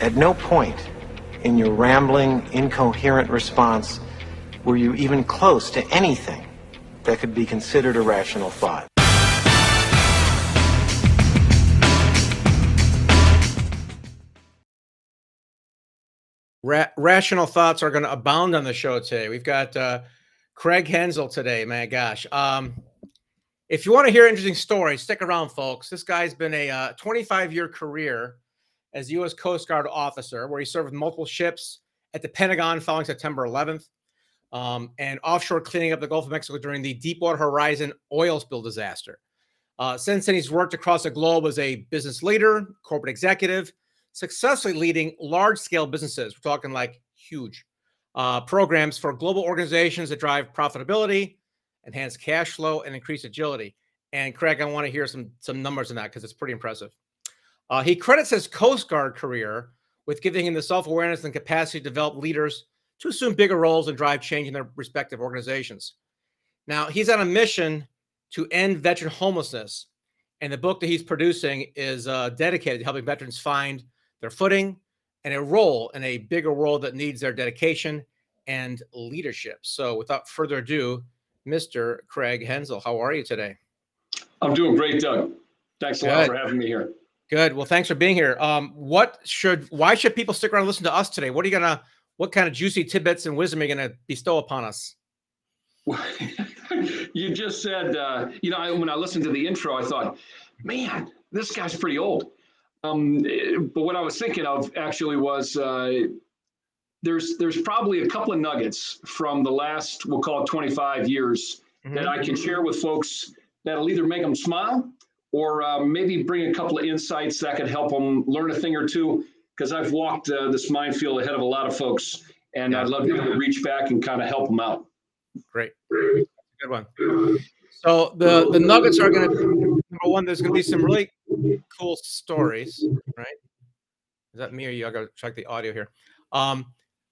At no point in your rambling, incoherent response were you even close to anything that could be considered a rational thought. Ra- rational thoughts are going to abound on the show today. We've got uh, Craig Henzel today. My gosh. Um, if you want to hear interesting stories, stick around, folks. This guy's been a uh, 25 year career as U.S. Coast Guard officer, where he served multiple ships at the Pentagon following September 11th, um, and offshore cleaning up the Gulf of Mexico during the Deepwater Horizon oil spill disaster. Uh, since then, he's worked across the globe as a business leader, corporate executive, successfully leading large scale businesses. We're talking like huge uh, programs for global organizations that drive profitability, enhance cash flow, and increase agility. And Craig, I want to hear some some numbers on that because it's pretty impressive. Uh, he credits his Coast Guard career with giving him the self awareness and capacity to develop leaders to assume bigger roles and drive change in their respective organizations. Now, he's on a mission to end veteran homelessness. And the book that he's producing is uh, dedicated to helping veterans find their footing and a role in a bigger world that needs their dedication and leadership. So, without further ado, Mr. Craig Henzel, how are you today? I'm doing great, Doug. Thanks a Good. lot for having me here. Good. Well, thanks for being here. Um, what should why should people stick around and listen to us today? What are you gonna what kind of juicy tidbits and wisdom are you gonna bestow upon us? you just said, uh, you know, I, when I listened to the intro, I thought, man, this guy's pretty old. Um, but what I was thinking of actually was uh, there's there's probably a couple of nuggets from the last we'll call it 25 years mm-hmm. that I can share with folks that'll either make them smile or uh, maybe bring a couple of insights that could help them learn a thing or two. Because I've walked uh, this minefield ahead of a lot of folks, and I'd love to be able to reach back and kind of help them out. Great, good one. So the the nuggets are going to number one. There's going to be some really cool stories, right? Is that me or you? I got to check the audio here. Um,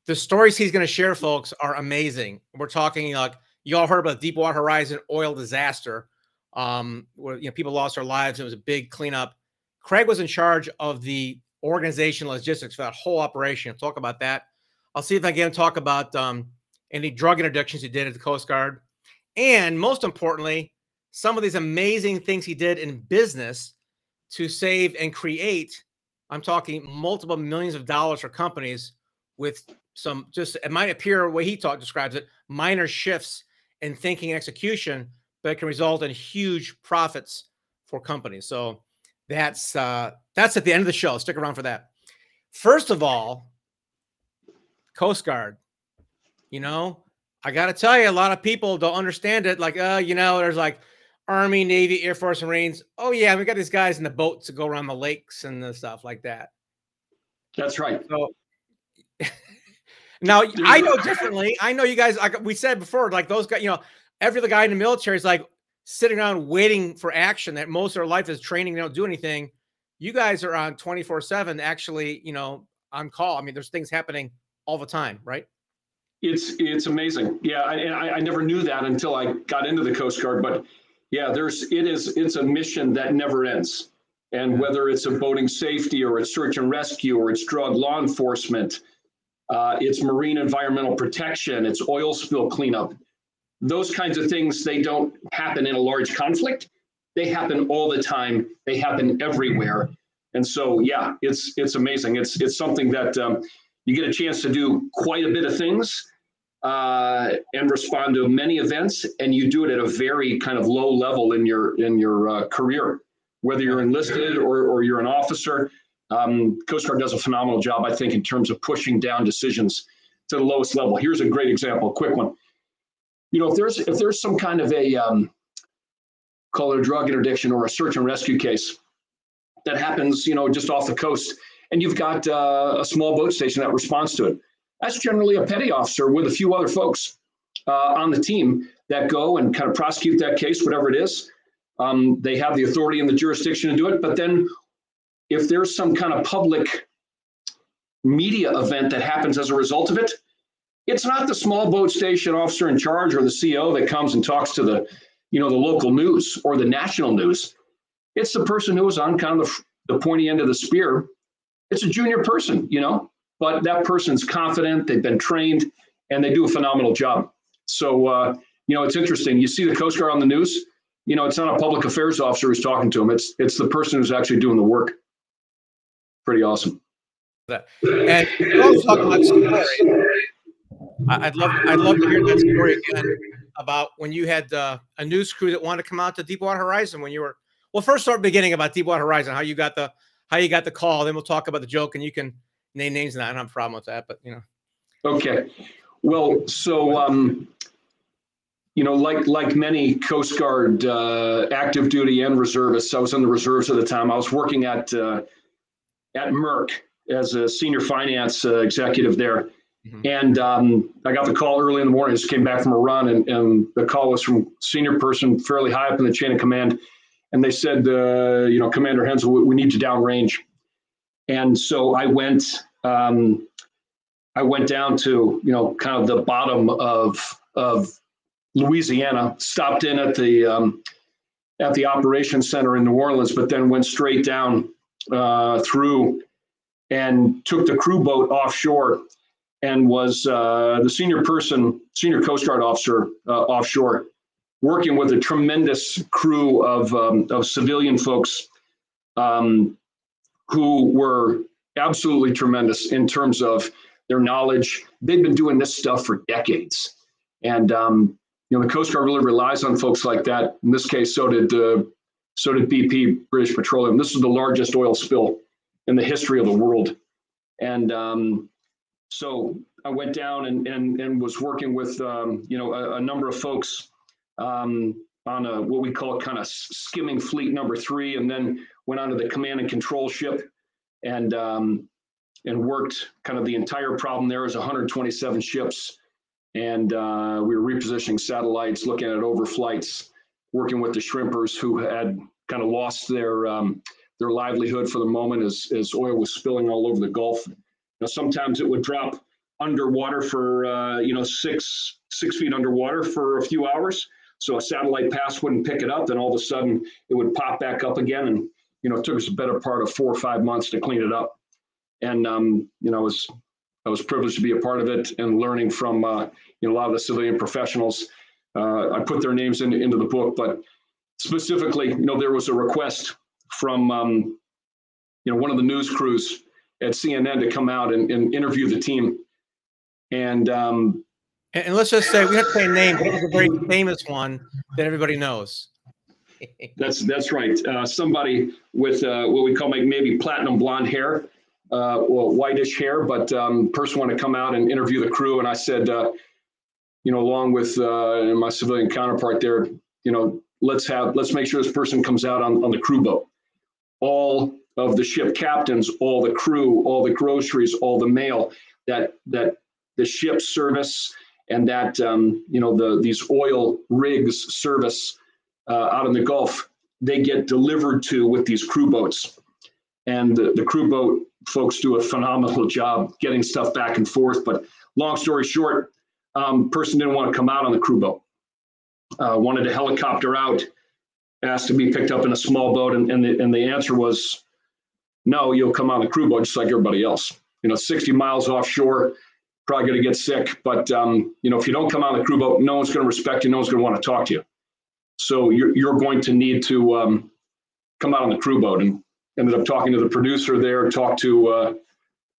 the stories he's going to share, folks, are amazing. We're talking like you all heard about the Deepwater Horizon oil disaster um, where you know people lost their lives. It was a big cleanup. Craig was in charge of the organization logistics for that whole operation. I'll talk about that. I'll see if I can talk about um, any drug interdictions he did at the Coast Guard, and most importantly, some of these amazing things he did in business to save and create. I'm talking multiple millions of dollars for companies with some just it might appear the way he talk describes it minor shifts in thinking and execution but it can result in huge profits for companies. So that's uh, that's at the end of the show. Stick around for that. First of all, Coast Guard. You know, I got to tell you, a lot of people don't understand it. Like, uh, you know, there's like Army, Navy, Air Force, Marines. Oh yeah, we got these guys in the boats to go around the lakes and the stuff like that. That's right. So now I know differently. I know you guys. Like we said before, like those guys. You know, every other guy in the military is like sitting around waiting for action that most of their life is training they don't do anything. You guys are on 24 7 actually you know on call. I mean there's things happening all the time right? It's it's amazing. Yeah I, I never knew that until i got into the coast guard but yeah there's it is it's a mission that never ends. And whether it's a boating safety or it's search and rescue or it's drug law enforcement uh, it's marine environmental protection it's oil spill cleanup those kinds of things they don't happen in a large conflict. They happen all the time. They happen everywhere. And so yeah it's it's amazing. It's it's something that um, you get a chance to do quite a bit of things uh, and respond to many events and you do it at a very kind of low level in your in your uh, career. Whether you're enlisted or, or you're an officer um, coast guard does a phenomenal job i think in terms of pushing down decisions to the lowest level. Here's a great example a quick one you know, if there's if there's some kind of a um, call it a drug interdiction or a search and rescue case that happens, you know, just off the coast, and you've got uh, a small boat station that responds to it, that's generally a petty officer with a few other folks uh, on the team that go and kind of prosecute that case, whatever it is. Um, they have the authority and the jurisdiction to do it, but then if there's some kind of public media event that happens as a result of it, it's not the small boat station officer in charge or the CO that comes and talks to the, you know, the local news or the national news. It's the person who was on kind of the, the pointy end of the spear it's a junior person, you know, but that person's confident, they've been trained, and they do a phenomenal job. So, uh, you know, it's interesting. You see the Coast Guard on the news, you know, it's not a public affairs officer who's talking to them. It's it's the person who's actually doing the work. Pretty awesome. That and also talk about. I'd love I'd love to hear that story again about when you had uh, a news crew that wanted to come out to Deepwater Horizon when you were well. First, start beginning about Deepwater Horizon, how you got the how you got the call. Then we'll talk about the joke, and you can name names. And I don't have a problem with that, but you know. Okay. Well, so um, you know, like like many Coast Guard uh, active duty and reservists, I was in the reserves at the time. I was working at uh, at Merck as a senior finance uh, executive there, mm-hmm. and um, I got the call early in the morning. I just came back from a run, and, and the call was from senior person fairly high up in the chain of command, and they said, uh, you know, Commander Henzel, we, we need you downrange, and so I went. Um, I went down to you know kind of the bottom of of Louisiana, stopped in at the um, at the operations center in New Orleans, but then went straight down uh, through and took the crew boat offshore and was uh, the senior person, senior Coast Guard officer uh, offshore, working with a tremendous crew of um, of civilian folks um, who were absolutely tremendous in terms of their knowledge. They've been doing this stuff for decades. And um, you know, the Coast Guard really relies on folks like that. In this case, so did uh, so did BP, British Petroleum. This is the largest oil spill in the history of the world. And um, so I went down and and, and was working with um, you know a, a, number of folks um, on a what we call kind of skimming fleet number three, and then went on to the command and control ship, and um, and worked kind of the entire problem. There was 127 ships, and uh, we were repositioning satellites, looking at overflights, working with the shrimpers who had kind of lost their um, their livelihood for the moment as as oil was spilling all over the Gulf. Now, sometimes it would drop underwater for uh, you know six six feet underwater for a few hours. So a satellite pass wouldn't pick it up. Then all of a sudden it would pop back up again, and you know it took us a better part of four or five months to clean it up and um, you know, I was I was privileged to be a part of it and learning from uh, you know a lot of the civilian professionals. Uh, I put their names in, into the book, but specifically, you know, there was a request from um, you know one of the news crews at CNN to come out and, and interview the team, and um, and, and let's just say we have to say a name, but it was a very famous one that everybody knows. that's that's right. Uh, somebody with uh, what we call like maybe platinum blonde hair uh, well, whitish hair, but um, person wanted to come out and interview the crew. And I said, uh, you know, along with uh, my civilian counterpart there, you know, let's have, let's make sure this person comes out on, on the crew boat. All of the ship captains, all the crew, all the groceries, all the mail that, that the ship service and that, um, you know, the, these oil rigs service uh, out in the Gulf, they get delivered to with these crew boats. And the, the crew boat folks do a phenomenal job getting stuff back and forth. But long story short, um, person didn't want to come out on the crew boat. Uh, wanted to helicopter out, asked to be picked up in a small boat, and, and, the, and the answer was, no, you'll come on the crew boat just like everybody else. You know, 60 miles offshore, probably going to get sick. But, um, you know, if you don't come on the crew boat, no one's going to respect you. No one's going to want to talk to you. So you're, you're going to need to um, come out on the crew boat. And ended up talking to the producer there, talked to uh,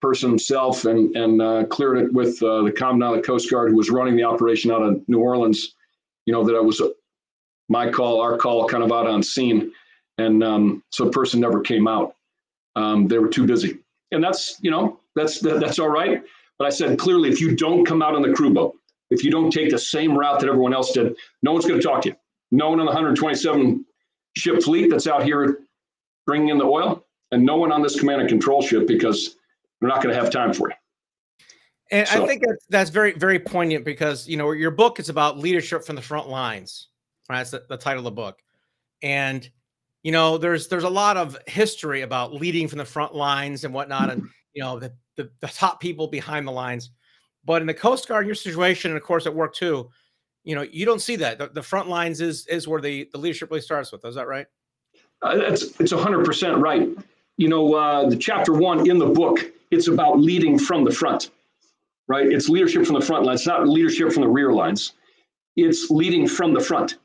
person himself, and and uh, cleared it with uh, the commandant of the Coast Guard who was running the operation out of New Orleans. You know that was my call, our call, kind of out on scene, and um, so the person never came out. Um, they were too busy, and that's you know that's that's all right. But I said clearly, if you don't come out on the crew boat, if you don't take the same route that everyone else did, no one's going to talk to you. No one on the 127 ship fleet that's out here bringing in the oil, and no one on this command and control ship because they're not going to have time for you. And so. I think that's, that's very, very poignant because, you know, your book is about leadership from the front lines, right? That's the, the title of the book. And, you know, there's, there's a lot of history about leading from the front lines and whatnot. And, you know, the, the, the top people behind the lines. But in the Coast Guard, your situation, and of course at work too, you know, you don't see that. The, the front lines is, is where the, the leadership really starts with. Is that right? Uh, it's it's hundred percent right. you know, uh, the chapter one in the book, it's about leading from the front, right? It's leadership from the front lines, not leadership from the rear lines. It's leading from the front.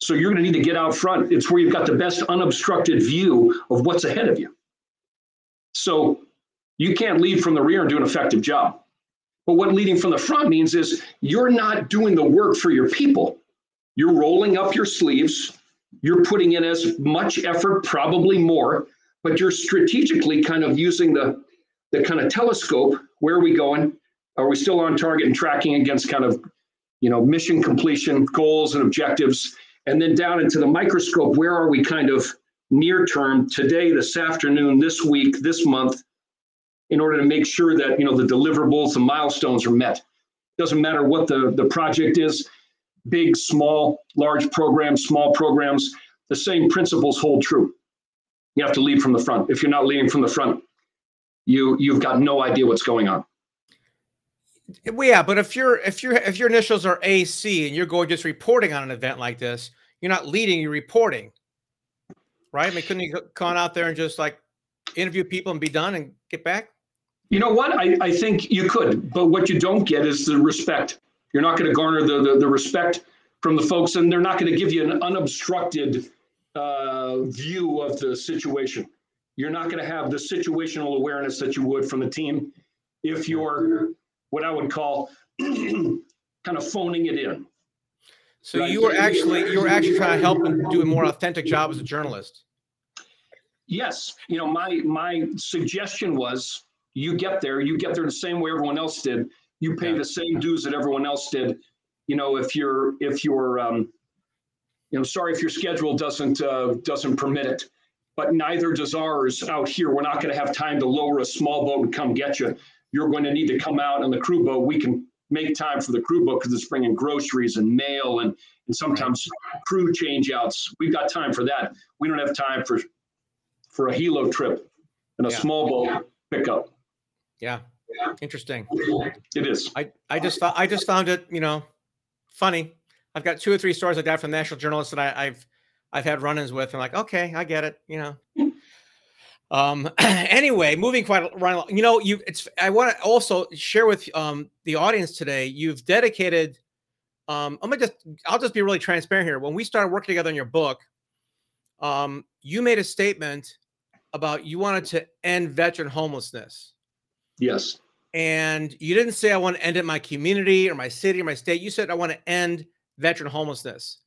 So you're going to need to get out front. It's where you've got the best unobstructed view of what's ahead of you. So you can't lead from the rear and do an effective job. But what leading from the front means is you're not doing the work for your people. You're rolling up your sleeves. You're putting in as much effort, probably more, but you're strategically kind of using the, the kind of telescope. Where are we going? Are we still on target and tracking against kind of, you know, mission completion goals and objectives? And then down into the microscope, where are we kind of near term today, this afternoon, this week, this month, in order to make sure that you know the deliverables, the milestones are met. Doesn't matter what the, the project is, big, small, large programs, small programs, the same principles hold true. You have to lead from the front. If you're not leading from the front, you you've got no idea what's going on. Well, yeah, but if you're if you're if your initials are AC and you're going just reporting on an event like this, you're not leading, you're reporting. Right? I mean, couldn't you gone out there and just like interview people and be done and get back? You know what? I, I think you could, but what you don't get is the respect. You're not going to garner the, the, the respect from the folks, and they're not going to give you an unobstructed uh, view of the situation. You're not going to have the situational awareness that you would from the team if you're what I would call kind of phoning it in. So right? you were actually you were actually trying to help and do a more authentic job as a journalist. Yes, you know my my suggestion was you get there, you get there the same way everyone else did. You pay the same dues that everyone else did. You know, if you're if you're um, you know, sorry if your schedule doesn't uh, doesn't permit it, but neither does ours out here. We're not going to have time to lower a small boat and come get you. You're going to need to come out on the crew boat. We can make time for the crew boat because it's bringing groceries and mail and and sometimes crew change outs. We've got time for that. We don't have time for for a helo trip and a yeah. small boat pickup. Yeah. Interesting. It is. I, I just I just found it, you know, funny. I've got two or three stories like that from national journalists that I, have I've had run-ins with. I'm like, okay, I get it, you know. Um anyway, moving quite right along. You know, you it's I want to also share with um the audience today, you've dedicated um I'm gonna just I'll just be really transparent here. When we started working together on your book, um, you made a statement about you wanted to end veteran homelessness. Yes. And you didn't say, I want to end it my community or my city or my state. You said, I want to end veteran homelessness.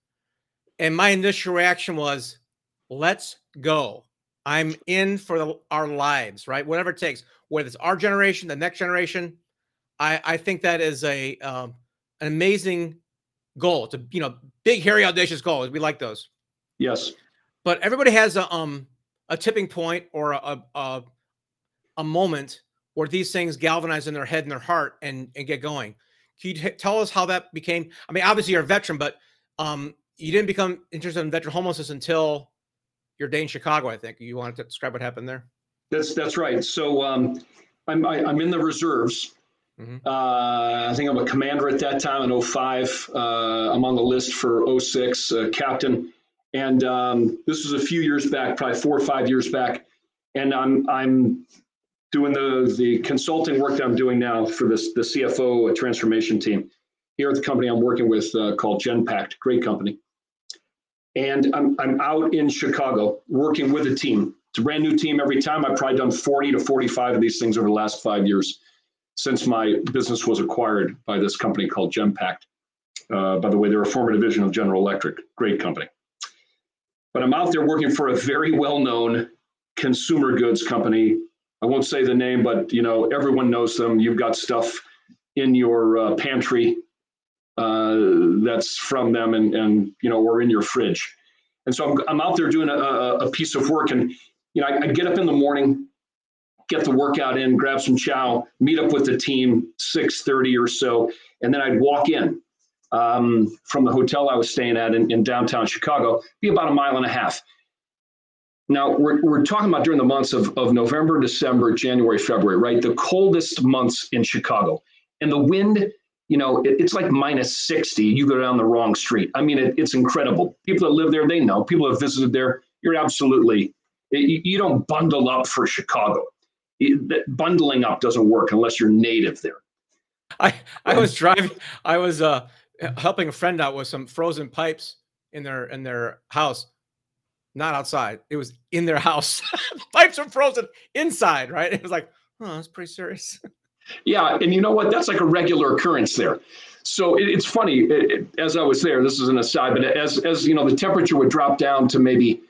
And my initial reaction was, let's go. I'm in for the, our lives, right? Whatever it takes, whether it's our generation, the next generation. I, I think that is a um, an amazing goal. It's a you know big, hairy, audacious goal. We like those. Yes. But everybody has a um a tipping point or a a, a moment where these things galvanize in their head and their heart and, and get going. Can you t- tell us how that became? I mean, obviously you're a veteran, but um, you didn't become interested in veteran homelessness until your day in Chicago. I think you wanted to describe what happened there. That's that's right. So um, I'm I, am i am in the reserves. Mm-hmm. Uh, I think I'm a commander at that time in 05. Uh, I'm on the list for 06, uh, captain. And um, this was a few years back, probably four or five years back. And I'm I'm doing the the consulting work that I'm doing now for this the CFO transformation team here at the company I'm working with uh, called Genpact, great company. And I'm I'm out in Chicago working with a team. It's a brand new team every time. I've probably done 40 to 45 of these things over the last five years since my business was acquired by this company called Genpact. Uh, by the way, they're a former division of General Electric, great company. But I'm out there working for a very well-known consumer goods company I won't say the name, but you know everyone knows them. You've got stuff in your uh, pantry that's from them, and and you know or in your fridge. And so I'm I'm out there doing a, a piece of work, and you know I, I get up in the morning, get the workout in, grab some chow, meet up with the team six thirty or so, and then I'd walk in um, from the hotel I was staying at in, in downtown Chicago, be about a mile and a half now, we're, we're talking about during the months of, of November, December, January, February, right? The coldest months in Chicago. And the wind, you know, it, it's like minus 60. You go down the wrong street. I mean, it, it's incredible. People that live there, they know. People that have visited there, you're absolutely You, you don't bundle up for Chicago. It, bundling up doesn't work unless you're native there. I I was driving. I was uh helping a friend out with some frozen pipes in their in their house, not outside. It was in their house. pipes are frozen inside. Right. It was like, oh, that's pretty serious. Yeah, and you know what? That's like a regular occurrence there. So it, it's funny. It, as I was there, this is an aside, but as as you know, the temperature would drop down to maybe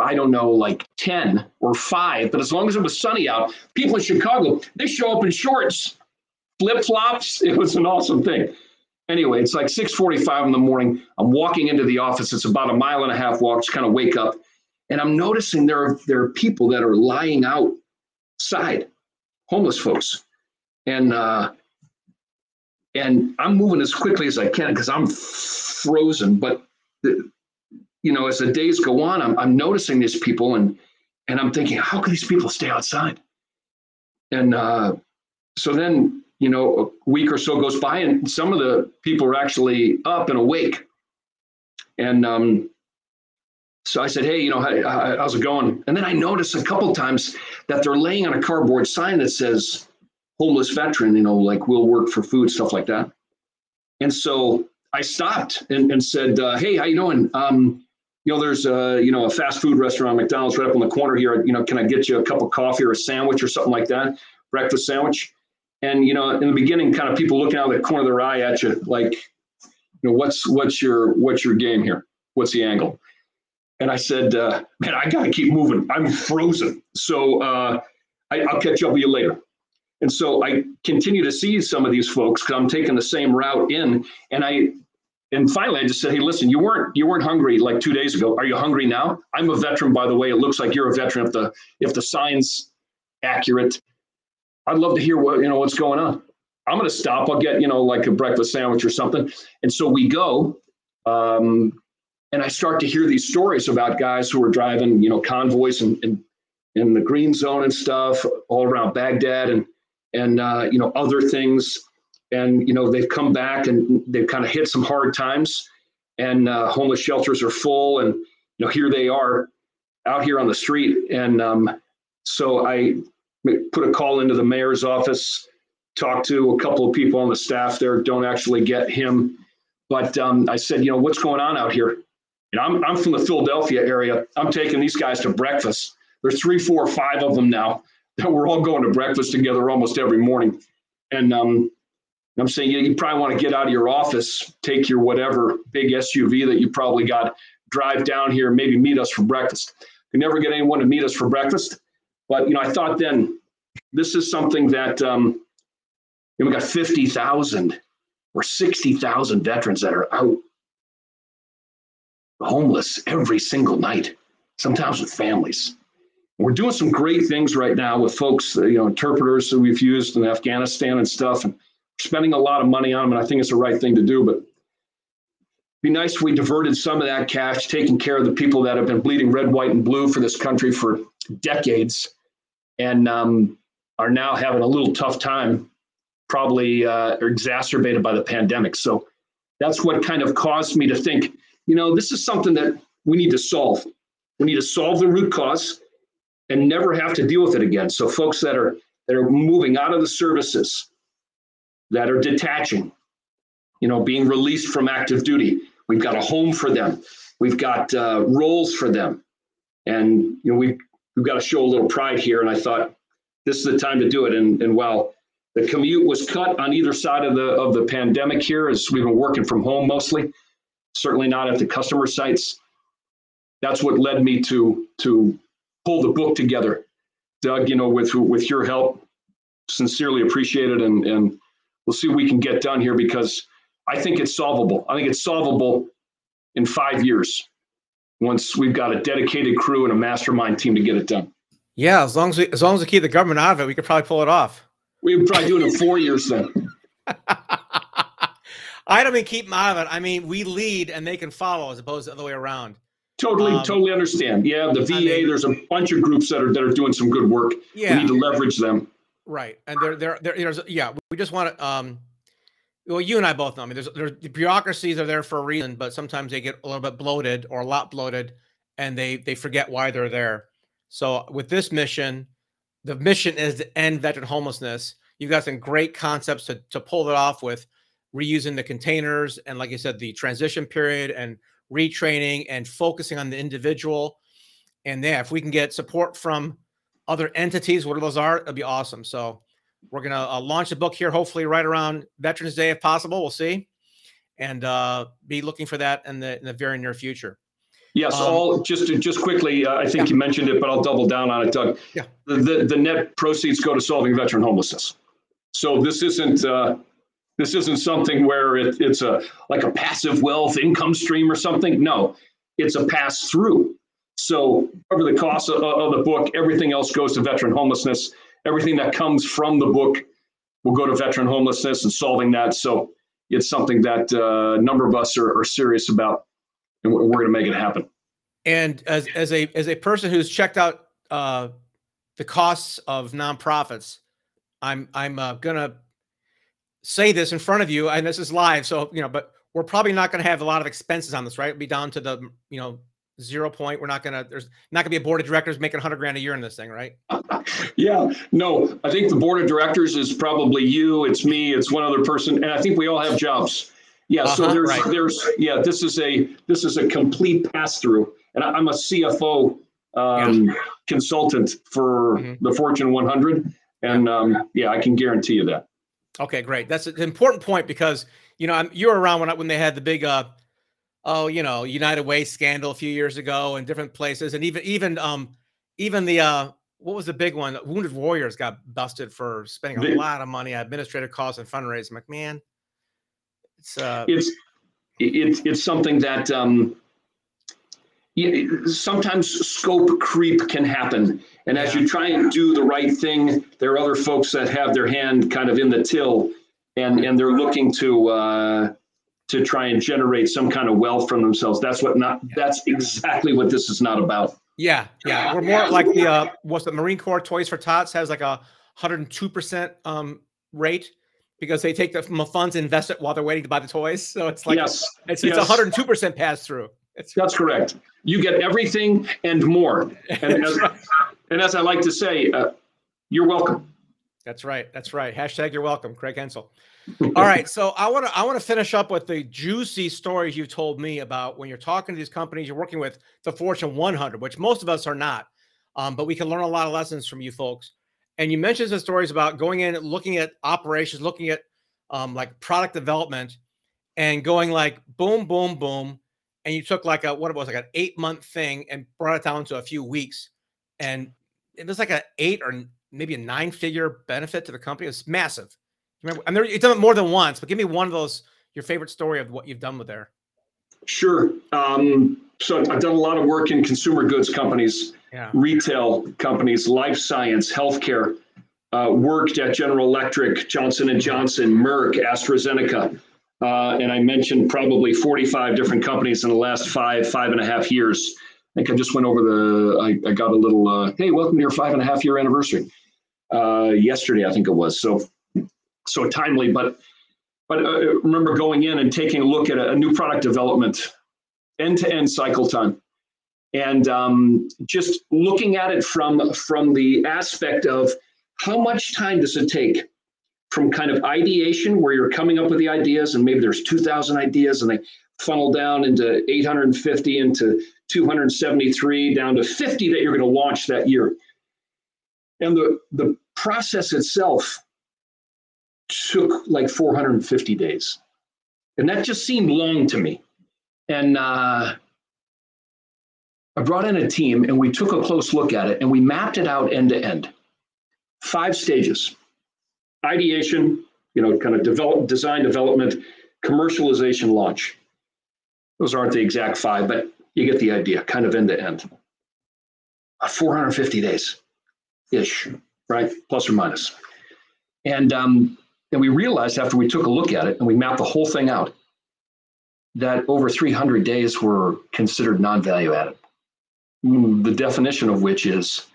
I don't know, like 10 or 5, but as long as it was sunny out, people in Chicago, they show up in shorts, flip flops. It was an awesome thing. Anyway, it's like 6:45 in the morning. I'm walking into the office. It's about a mile and a half walk to kind of wake up. And I'm noticing there are there are people that are lying outside, homeless folks. And uh and I'm moving as quickly as I can because I'm frozen. But the, you know, as the days go on, I'm, I'm noticing these people and and I'm thinking, how can these people stay outside? And uh, so then, you know, a week or so goes by, and some of the people are actually up and awake. And um, so I said, hey, you know, how, how's it going? And then I noticed a couple times that they're laying on a cardboard sign that says homeless veteran, you know, like we'll work for food, stuff like that. And so I stopped and, and said, uh, hey, how you doing? Um, you know, there's a, you know, a fast food restaurant, McDonald's right up on the corner here. You know, can I get you a cup of coffee or a sandwich or something like that? Breakfast sandwich. And, you know, in the beginning, kind of people looking out of the corner of their eye at you, like, you know, what's, what's your, what's your game here? What's the angle? And I said, uh, man, I got to keep moving. I'm frozen. So uh, I, I'll catch up with you later. And so I continue to see some of these folks because I'm taking the same route in. And I and finally I just said, hey, listen, you weren't you weren't hungry like two days ago. Are you hungry now? I'm a veteran, by the way. It looks like you're a veteran if the if the sign's accurate. I'd love to hear what you know what's going on. I'm gonna stop. I'll get, you know, like a breakfast sandwich or something. And so we go. Um, and I start to hear these stories about guys who are driving, you know, convoys and in, in the green zone and stuff all around Baghdad and and uh, you know other things. And you know they've come back and they've kind of hit some hard times. And uh, homeless shelters are full and you know here they are out here on the street. And um, so i put a call into the mayor's office talked to a couple of people on the staff there don't actually get him. But um, i said you know what's going on out here? You know I'm, I'm from the philadelphia area. I'm taking these guys to breakfast. There's three four five of them now we're all going to breakfast together almost every morning. And um, I'm saying, you, you probably want to get out of your office, take your whatever big SUV that you probably got, drive down here, maybe meet us for breakfast. We never get anyone to meet us for breakfast. But, you know, I thought then this is something that um, you know, we got 50,000 or 60,000 veterans that are out homeless every single night, sometimes with families. We're doing some great things right now with folks, you know, interpreters that we've used in Afghanistan and stuff, and spending a lot of money on them. And I think it's the right thing to do. But it'd be nice if we diverted some of that cash, taking care of the people that have been bleeding red, white, and blue for this country for decades, and um, are now having a little tough time, probably uh, exacerbated by the pandemic. So that's what kind of caused me to think, you know, this is something that we need to solve. We need to solve the root cause and never have to deal with it again. So folks that are that are moving out of the services, that are detaching, you know, being released from active duty, we've got a home for them. We've got uh, roles for them, and you know we've we've got to show a little pride here. And I thought this is the time to do it. And and while the commute was cut on either side of the of the pandemic here, as we've been working from home mostly, certainly not at the customer sites. That's what led me to to pull the book together. Doug, you know, with with your help, sincerely appreciate it, and and we'll see what we can get done here because I think it's solvable. I think it's solvable in five years once we've got a dedicated crew and a mastermind team to get it done. Yeah, as long as we as long as we keep the government out of it, we could probably pull it off. We would probably do it in four years then. I don't mean keep them out of it. I mean we lead and they can follow as opposed to the other way around. Totally, um, totally understand. Yeah, the VA. I mean, there's a bunch of groups that are that are doing some good work. Yeah, we need to leverage them. Right, and there, there, there. There's yeah. We just want to. Um, well, you and I both know. I mean, there's there's the bureaucracies are there for a reason, but sometimes they get a little bit bloated or a lot bloated, and they they forget why they're there. So with this mission, the mission is to end veteran homelessness. You've got some great concepts to, to pull it off with reusing the containers and like I said, the transition period and retraining and focusing on the individual. And yeah, if we can get support from other entities, whatever those are, it'd be awesome. So we're gonna uh, launch the book here, hopefully right around Veterans Day, if possible. We'll see, and uh, be looking for that in the in the very near future. Yes, Um, all, just, just quickly, uh, I think Yeah. you mentioned it, but I'll double down on it, Doug. Yeah. The, the, the net proceeds go to solving veteran homelessness. So this isn't, uh, this isn't something where it, it's a, like a passive wealth income stream or something. No, it's a pass through. So cover the cost of, of the book, everything else goes to veteran homelessness. Everything that comes from the book will go to veteran homelessness and solving that. So it's something that uh, a number of us are, are serious about and we're, we're going to make it happen. And as as a as a person who's checked out uh, the costs of nonprofits, I'm I'm uh, gonna say this in front of you, and this is live, so you know, but we're probably not gonna have a lot of expenses on this, right? It'll be down to the you know zero point. We're not gonna there's not gonna be a board of directors making hundred grand a year in this thing, right? Yeah, no, I think the board of directors is probably you, it's me, it's one other person, and I think we all have jobs. Yeah, so Uh-huh, there's, right. there's, yeah, this is a, this is a complete pass through. And I- I'm a CFO um, consultant for Mhm. the Fortune 100. And um, yeah, I can guarantee you that. Okay, great. That's an important point because you know I'm, you were around when I, when they had the big uh oh you know United Way scandal a few years ago and different places and even even um even the uh what was the big one Wounded Warriors got busted for spending a lot of money on administrative costs and fundraising. I'm like man, it's uh It's, it's, it's something that um, sometimes scope creep can happen. And as Yeah. you try and do the right thing, there are other folks that have their hand kind of in the till and, and they're looking to, uh, to try and generate some kind of wealth from themselves. That's what not, that's exactly what this is not about. yeah yeah we're more like the uh what's the Marine Corps Toys for Tots has like a 102 percent um rate because they take the the funds and invest it while they're waiting to buy the toys. So it's like Yes, it's it's yes. 102 percent pass through. That's correct. You get everything and more. And as, and as I like to say, uh, you're welcome. That's right. That's right. Hashtag you're welcome, Craig Henzel. All right. So I want to I want to finish up with the juicy stories you've told me about when you're talking to these companies, you're working with the Fortune 100, which most of us are not. Um, but we can learn a lot of lessons from you folks. And you mentioned some stories about going in, looking at operations, looking at um, like product development, and going like boom, boom, boom. And you took like a what it was like an eight month thing and brought it down to a few weeks. And it was like an eight or maybe a nine figure benefit to the company. It was massive. Remember, and there, you've done it more than once, but give me one of those, your favorite story of what you've done with there. Sure. Um, so I've done a lot of work in consumer goods companies, Yeah. retail companies, life science, healthcare. Uh, worked at General Electric, Johnson and Johnson, Merck, AstraZeneca, uh, and I mentioned probably 45 different companies in the last five, five and a half years. I think I just went over the. I, I got a little. Uh, hey, welcome to your five and a half year anniversary. Uh, yesterday, I think it was. So, so timely, but but uh, remember going in and taking a look at a, a new product development, end to end cycle time, and um, just looking at it from from the aspect of how much time does it take from kind of ideation where you're coming up with the ideas and maybe there's 2,000 ideas and they funnel down into 850 into 273 down to 50 that you're going to launch that year. And the the process itself took like 450 days. And that just seemed long to me. And uh, I brought in a team and we took a close look at it and we mapped it out end to end. Five stages ideation, you know, kind of develop, design, development, commercialization, launch. Those aren't the exact five, but you get the idea, kind of end to end. Uh, 450 days ish, right? Plus or minus. And um, and we realized after we took a look at it and we mapped the whole thing out that over 300 days were considered non-value added. Mm, The definition of which is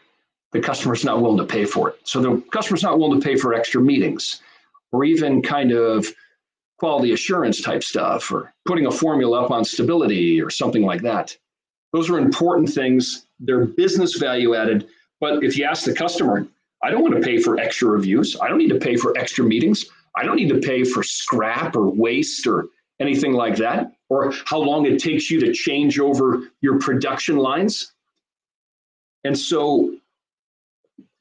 the customer's not willing to pay for it. So the customer's not willing to pay for extra meetings or even kind of quality assurance type stuff or putting a formula up on stability or something like that. Those are important things. They're business value added. But if you ask the customer, I don't want to pay for extra reviews. I don't need to pay for extra meetings. I don't need to pay for scrap or waste or anything like that, or how long it takes you to change over your production lines. And so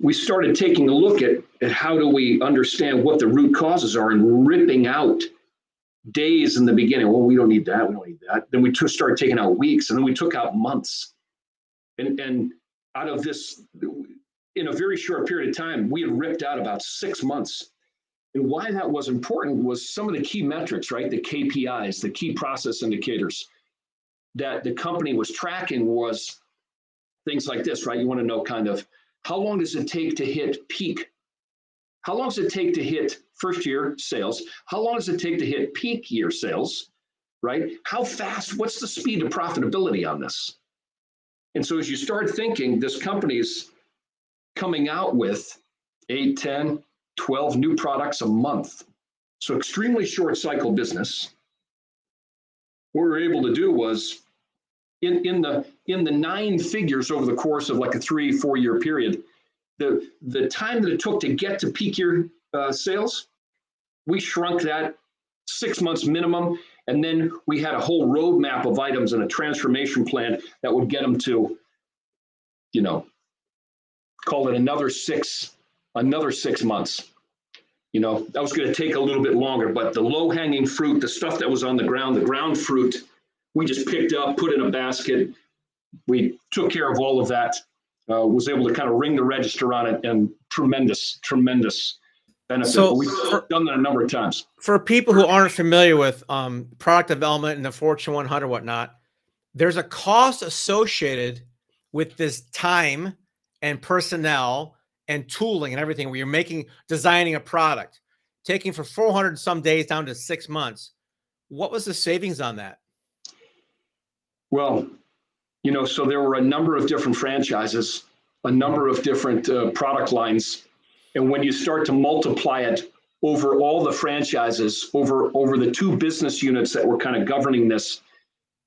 we started taking a look at, at how do we understand what the root causes are and ripping out days in the beginning. Well, we don't need that. We don't need that. Then we t- started taking out weeks and then we took out months. And, and out of this, in a very short period of time, we had ripped out about six months. And why that was important was some of the key metrics, right? The KPIs, the key process indicators that the company was tracking was things like this, right? You want to know kind of how long does it take to hit peak? How long does it take to hit first year sales? How long does it take to hit peak year sales? Right? How fast? What's the speed of profitability on this? And so as you start thinking, this company's coming out with 8, 10, 12 new products a month. So extremely short cycle business. What we were able to do was in, in the in the nine figures over the course of like a three, four year period, the the time that it took to get to peak year uh, sales, we shrunk that six months minimum. And then we had a whole roadmap of items and a transformation plan that would get them to, you know, call it another six, another six months. You know, that was going to take a little bit longer, but the low hanging fruit, the stuff that was on the ground, the ground fruit, we just picked up, put in a basket. We took care of all of that. Uh, was able to kind of ring the register on it, and tremendous, tremendous benefit. So We've for- done that a number of times. for people who aren't familiar with um, product development and the Fortune 100 whatnot, there's a cost associated with this time and personnel and tooling and everything where you're making designing a product, taking for 400 some days down to six months. What was the savings on that? Well, you know, so there were a number of different franchises, a number of different uh, product lines, and when you start to multiply it over all the franchises, over over the two business units that were kind of governing this,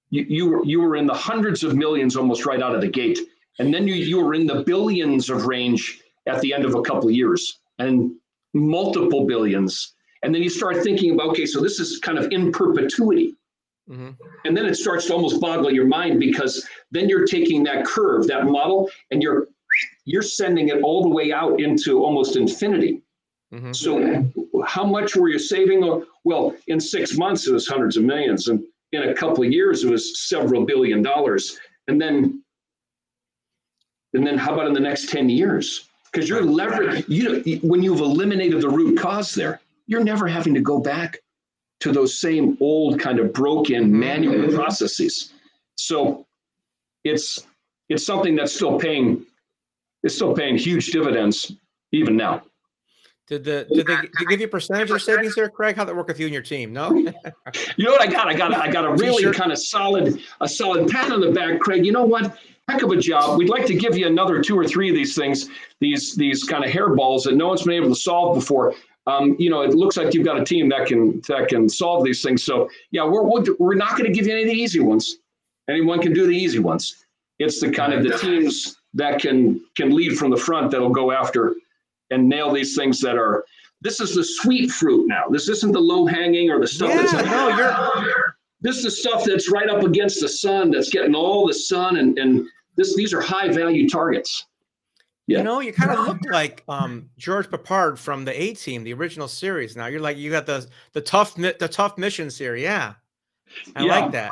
you you were you were in the hundreds of millions almost right out of the gate, and then you you were in the billions of range at the end of a couple of years, and multiple billions, and then you start thinking about okay, so this is kind of in perpetuity. Mhm. And then it starts to almost boggle your mind because then you're taking that curve, that model, and you're you're sending it all the way out into almost infinity. Mhm. So how much were you saving? Well, in six months it was hundreds of millions, and in a couple of years it was several billion dollars. And then and then how about in the next 10 years? Because you're leverage you know, when you've eliminated the root cause there, you're never having to go back to those same old kind of broken mm-hmm. manual processes. So it's it's something that's still paying it's still paying huge dividends even now. Did the did they, did they give you a percentage of savings there, Craig? How'd that work with you and your team? No. You know what I got? I got I got a really T-shirt. kind of solid a solid pat on the back, Craig. You know what? Heck of a job. We'd like to give you another two or three of these things, these these kind of hairballs that no one's been able to solve before. Um, you know, it looks like you've got a team that can that can solve these things. So yeah, we're we're, not going to give you any of the easy ones. Anyone can do the easy ones. It's the kind of the teams that can can lead from the front that'll go after and nail these things that are. This is the sweet fruit now. This isn't the low hanging or the stuff that's Yeah, no, you're- this is the stuff that's right up against the sun, that's getting all the sun, and and this these are high value targets. Yeah. You know, you kind of look like um, George Peppard from the A Team, the original series. Now you're like you got the the tough the tough mission series. Yeah, I Yeah. like that.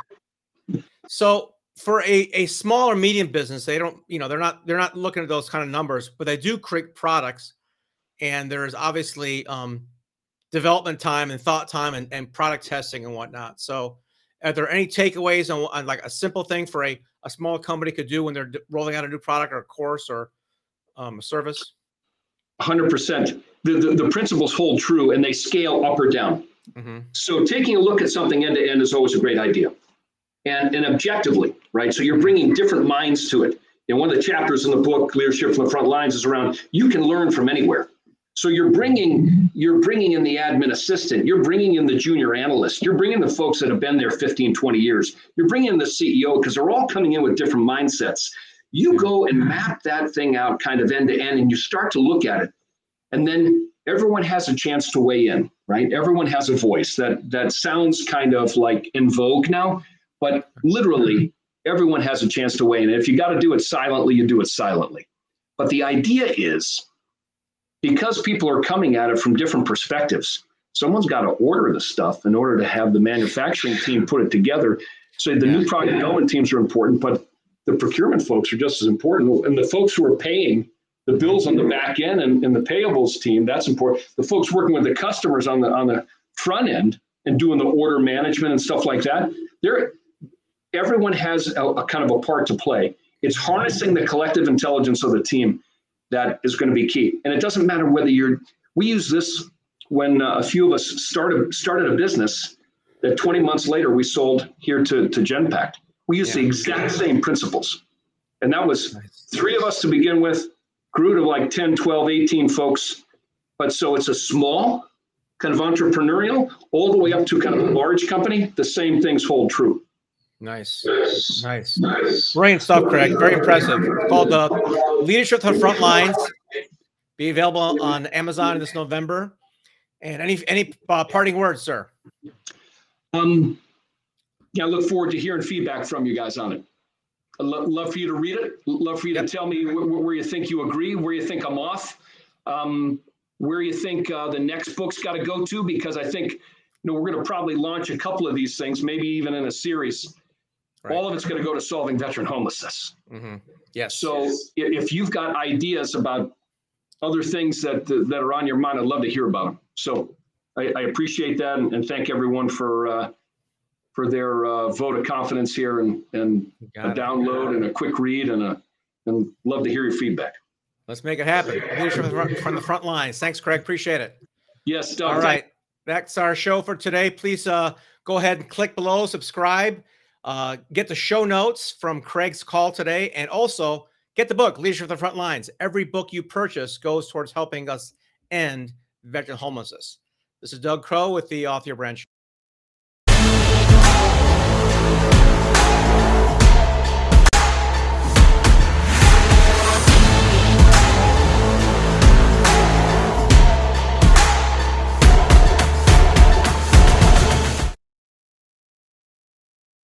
So for a a small or medium business, they don't you know they're not they're not looking at those kind of numbers, but they do create products, and there's obviously um, development time and thought time and, and product testing and whatnot. So are there any takeaways on, on like a simple thing for a, a small company could do when they're rolling out a new product or a course or um, a service? Hundred percent. The, the the principles hold true, and they scale up or down. hmm So taking a look at something end to end is always a great idea, and and objectively, right? So you're bringing different minds to it. And one of the chapters in the book, Leadership from the Front Lines, is around you can learn from anywhere. So you're bringing you're bringing in the admin assistant, you're bringing in the junior analyst, you're bringing the folks that have been there 15, 20 years. You're bringing in the CEO because they're all coming in with different mindsets. You go and map that thing out kind of end to end and you start to look at it. And then everyone has a chance to weigh in, right? Everyone has a voice. That that sounds kind of like in vogue now, but literally everyone has a chance to weigh in. And if you got to do it silently, you do it silently. But the idea is because people are coming at it from different perspectives, someone's got to order the stuff in order to have the manufacturing team put it together. So the new product development teams are important, but the procurement folks are just as important. And the folks who are paying the bills on the back end and, and the payables team, that's important. The folks working with the customers on the on the front end and doing the order management and stuff like that, they're everyone has a, a kind of a part to play. It's harnessing the collective intelligence of the team that is going to be key. And it doesn't matter whether you're. We use this when uh, a few of us started started a business that 20 months later we sold here to to Genpact. We used the exact same principles, and that was Nice. three of us to begin with, grew to like 10, 12, 18 folks. But so it's a small kind of entrepreneurial all the way up to kind of a large company. The same things hold true. Nice. Nice. Brilliant stuff, Craig. Very impressive. It's called uh, Leadership the Front Lines. Be available on Amazon this November. And any any uh, parting words, sir? Um, yeah, I look forward to hearing feedback from you guys on it. I'd lo- love for you to read it. Love for you Yep. to tell me wh- wh- where you think you agree, where you think I'm off, um, where you think uh, the next book's got to go to, because I think you know we're going to probably launch a couple of these things, maybe even in a series. Right. All of it's going to go to solving veteran homelessness. hmm Yes. So i- if you've got ideas about other things that that are on your mind, I'd love to hear about them. So I, I appreciate that and, and thank everyone for uh, for their uh, vote of confidence here and and a it. download and a quick read and a and love to hear your feedback. Let's make it happen. Leadership from the front, from the front lines. Thanks, Craig. Appreciate it. Yes, Doug. All right. That's our show for today. Please uh, go ahead and click below, subscribe, uh, get the show notes from Craig's call today, and also get the book, Leadership of the Front Lines. Every book you purchase goes towards helping us end veteran homelessness. This is Doug Crow with the Author Branch.